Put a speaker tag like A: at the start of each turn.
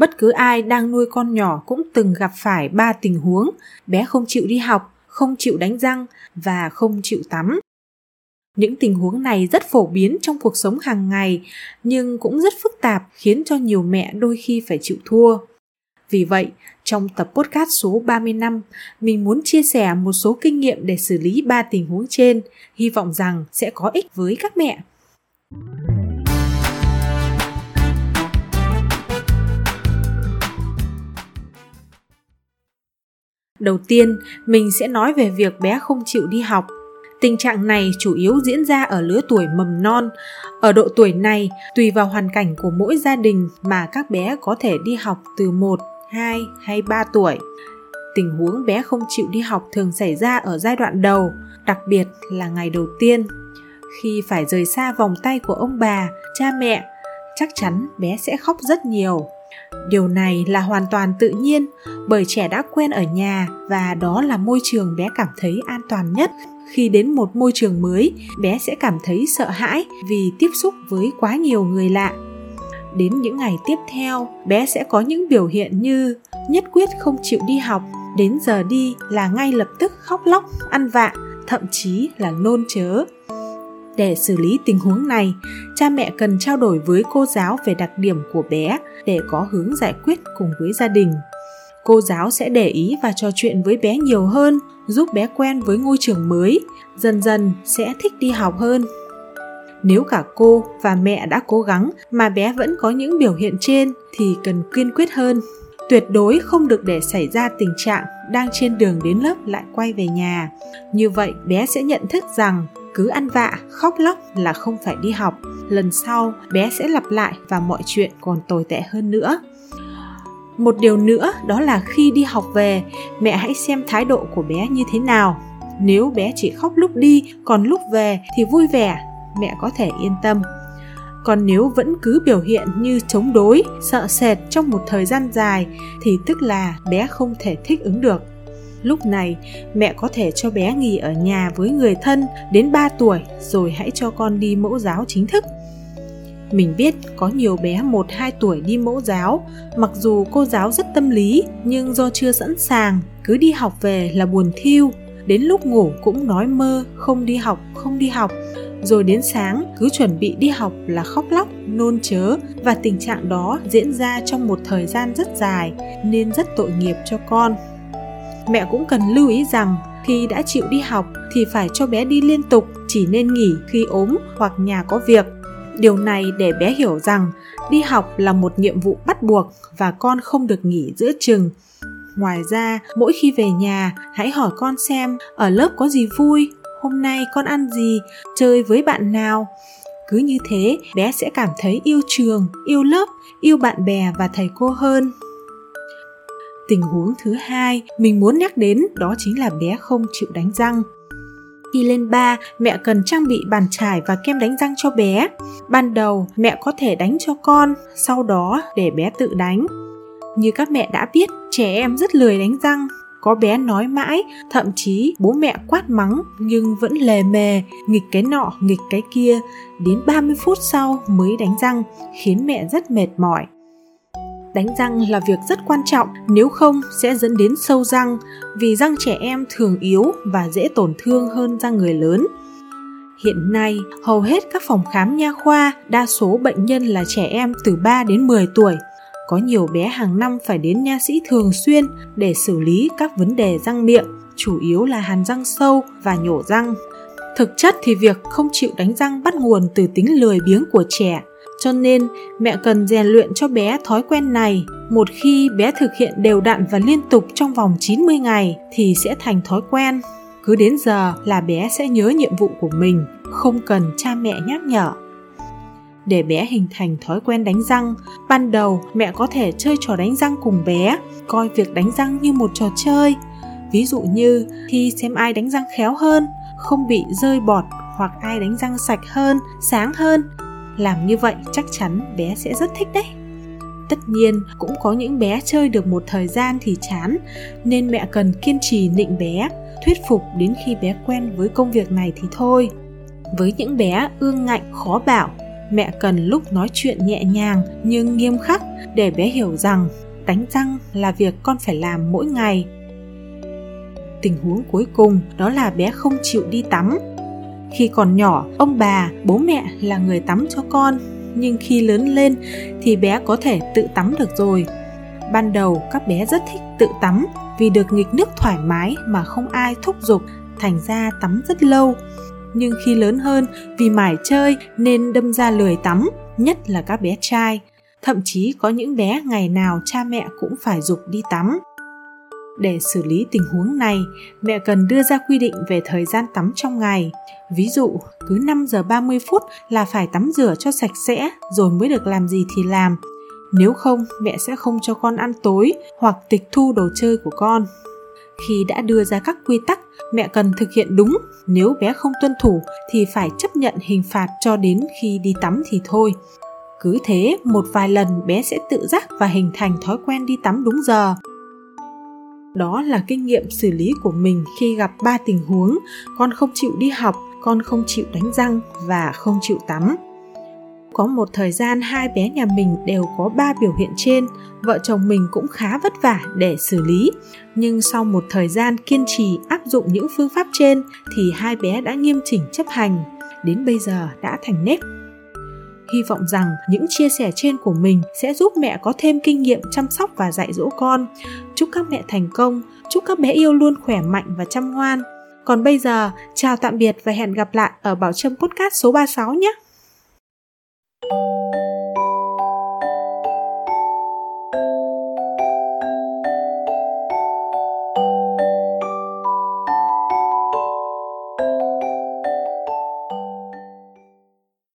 A: Bất cứ ai đang nuôi con nhỏ cũng từng gặp phải ba tình huống, bé không chịu đi học, không chịu đánh răng và không chịu tắm. Những tình huống này rất phổ biến trong cuộc sống hàng ngày, nhưng cũng rất phức tạp khiến cho nhiều mẹ đôi khi phải chịu thua. Vì vậy, trong tập podcast số 35, mình muốn chia sẻ một số kinh nghiệm để xử lý ba tình huống trên, hy vọng rằng sẽ có ích với các mẹ. Đầu tiên, mình sẽ nói về việc bé không chịu đi học. Tình trạng này chủ yếu diễn ra ở lứa tuổi mầm non. Ở độ tuổi này, tùy vào hoàn cảnh của mỗi gia đình mà các bé có thể đi học từ 1, 2 hay 3 tuổi. Tình huống bé không chịu đi học thường xảy ra ở giai đoạn đầu, đặc biệt là ngày đầu tiên. Khi phải rời xa vòng tay của ông bà, cha mẹ, chắc chắn bé sẽ khóc rất nhiều điều này là hoàn toàn tự nhiên, bởi trẻ đã quen ở nhà và đó là môi trường bé cảm thấy an toàn nhất. Khi đến một môi trường mới, bé sẽ cảm thấy sợ hãi vì tiếp xúc với quá nhiều người lạ. Đến những ngày tiếp theo, bé sẽ có những biểu hiện như nhất quyết không chịu đi học, đến giờ đi là ngay lập tức khóc lóc, ăn vạ, thậm chí là nôn chớ để xử lý tình huống này, cha mẹ cần trao đổi với cô giáo về đặc điểm của bé để có hướng giải quyết cùng với gia đình. Cô giáo sẽ để ý và trò chuyện với bé nhiều hơn, giúp bé quen với ngôi trường mới, dần dần sẽ thích đi học hơn. Nếu cả cô và mẹ đã cố gắng mà bé vẫn có những biểu hiện trên thì cần kiên quyết hơn. Tuyệt đối không được để xảy ra tình trạng đang trên đường đến lớp lại quay về nhà. Như vậy bé sẽ nhận thức rằng cứ ăn vạ, khóc lóc là không phải đi học. Lần sau, bé sẽ lặp lại và mọi chuyện còn tồi tệ hơn nữa. Một điều nữa, đó là khi đi học về, mẹ hãy xem thái độ của bé như thế nào. Nếu bé chỉ khóc lúc đi, còn lúc về thì vui vẻ, mẹ có thể yên tâm. Còn nếu vẫn cứ biểu hiện như chống đối, sợ sệt trong một thời gian dài thì tức là bé không thể thích ứng được. Lúc này, mẹ có thể cho bé nghỉ ở nhà với người thân đến 3 tuổi rồi hãy cho con đi mẫu giáo chính thức. Mình biết có nhiều bé 1-2 tuổi đi mẫu giáo, mặc dù cô giáo rất tâm lý nhưng do chưa sẵn sàng, cứ đi học về là buồn thiêu, đến lúc ngủ cũng nói mơ không đi học, không đi học. Rồi đến sáng cứ chuẩn bị đi học là khóc lóc, nôn chớ và tình trạng đó diễn ra trong một thời gian rất dài nên rất tội nghiệp cho con mẹ cũng cần lưu ý rằng khi đã chịu đi học thì phải cho bé đi liên tục, chỉ nên nghỉ khi ốm hoặc nhà có việc. Điều này để bé hiểu rằng đi học là một nhiệm vụ bắt buộc và con không được nghỉ giữa chừng. Ngoài ra, mỗi khi về nhà, hãy hỏi con xem ở lớp có gì vui, hôm nay con ăn gì, chơi với bạn nào. Cứ như thế, bé sẽ cảm thấy yêu trường, yêu lớp, yêu bạn bè và thầy cô hơn tình huống thứ hai mình muốn nhắc đến đó chính là bé không chịu đánh răng khi lên 3, mẹ cần trang bị bàn chải và kem đánh răng cho bé. Ban đầu, mẹ có thể đánh cho con, sau đó để bé tự đánh. Như các mẹ đã biết, trẻ em rất lười đánh răng, có bé nói mãi, thậm chí bố mẹ quát mắng nhưng vẫn lề mề, nghịch cái nọ, nghịch cái kia, đến 30 phút sau mới đánh răng, khiến mẹ rất mệt mỏi. Đánh răng là việc rất quan trọng, nếu không sẽ dẫn đến sâu răng vì răng trẻ em thường yếu và dễ tổn thương hơn răng người lớn. Hiện nay, hầu hết các phòng khám nha khoa, đa số bệnh nhân là trẻ em từ 3 đến 10 tuổi. Có nhiều bé hàng năm phải đến nha sĩ thường xuyên để xử lý các vấn đề răng miệng, chủ yếu là hàn răng sâu và nhổ răng. Thực chất thì việc không chịu đánh răng bắt nguồn từ tính lười biếng của trẻ cho nên mẹ cần rèn luyện cho bé thói quen này. Một khi bé thực hiện đều đặn và liên tục trong vòng 90 ngày thì sẽ thành thói quen. Cứ đến giờ là bé sẽ nhớ nhiệm vụ của mình, không cần cha mẹ nhắc nhở. Để bé hình thành thói quen đánh răng, ban đầu mẹ có thể chơi trò đánh răng cùng bé, coi việc đánh răng như một trò chơi. Ví dụ như khi xem ai đánh răng khéo hơn, không bị rơi bọt hoặc ai đánh răng sạch hơn, sáng hơn làm như vậy chắc chắn bé sẽ rất thích đấy. Tất nhiên, cũng có những bé chơi được một thời gian thì chán, nên mẹ cần kiên trì nịnh bé, thuyết phục đến khi bé quen với công việc này thì thôi. Với những bé ương ngạnh, khó bảo, mẹ cần lúc nói chuyện nhẹ nhàng nhưng nghiêm khắc để bé hiểu rằng đánh răng là việc con phải làm mỗi ngày. Tình huống cuối cùng đó là bé không chịu đi tắm khi còn nhỏ, ông bà, bố mẹ là người tắm cho con, nhưng khi lớn lên thì bé có thể tự tắm được rồi. Ban đầu, các bé rất thích tự tắm vì được nghịch nước thoải mái mà không ai thúc giục, thành ra tắm rất lâu. Nhưng khi lớn hơn, vì mải chơi nên đâm ra lười tắm, nhất là các bé trai. Thậm chí có những bé ngày nào cha mẹ cũng phải dục đi tắm để xử lý tình huống này, mẹ cần đưa ra quy định về thời gian tắm trong ngày. Ví dụ, cứ 5 giờ 30 phút là phải tắm rửa cho sạch sẽ rồi mới được làm gì thì làm. Nếu không, mẹ sẽ không cho con ăn tối hoặc tịch thu đồ chơi của con. Khi đã đưa ra các quy tắc, mẹ cần thực hiện đúng, nếu bé không tuân thủ thì phải chấp nhận hình phạt cho đến khi đi tắm thì thôi. Cứ thế, một vài lần bé sẽ tự giác và hình thành thói quen đi tắm đúng giờ. Đó là kinh nghiệm xử lý của mình khi gặp ba tình huống, con không chịu đi học, con không chịu đánh răng và không chịu tắm. Có một thời gian hai bé nhà mình đều có ba biểu hiện trên, vợ chồng mình cũng khá vất vả để xử lý. Nhưng sau một thời gian kiên trì áp dụng những phương pháp trên thì hai bé đã nghiêm chỉnh chấp hành, đến bây giờ đã thành nếp hy vọng rằng những chia sẻ trên của mình sẽ giúp mẹ có thêm kinh nghiệm chăm sóc và dạy dỗ con. Chúc các mẹ thành công, chúc các bé yêu luôn khỏe mạnh và chăm ngoan. Còn bây giờ, chào tạm biệt và hẹn gặp lại ở Bảo Trâm Podcast số 36 nhé! thank you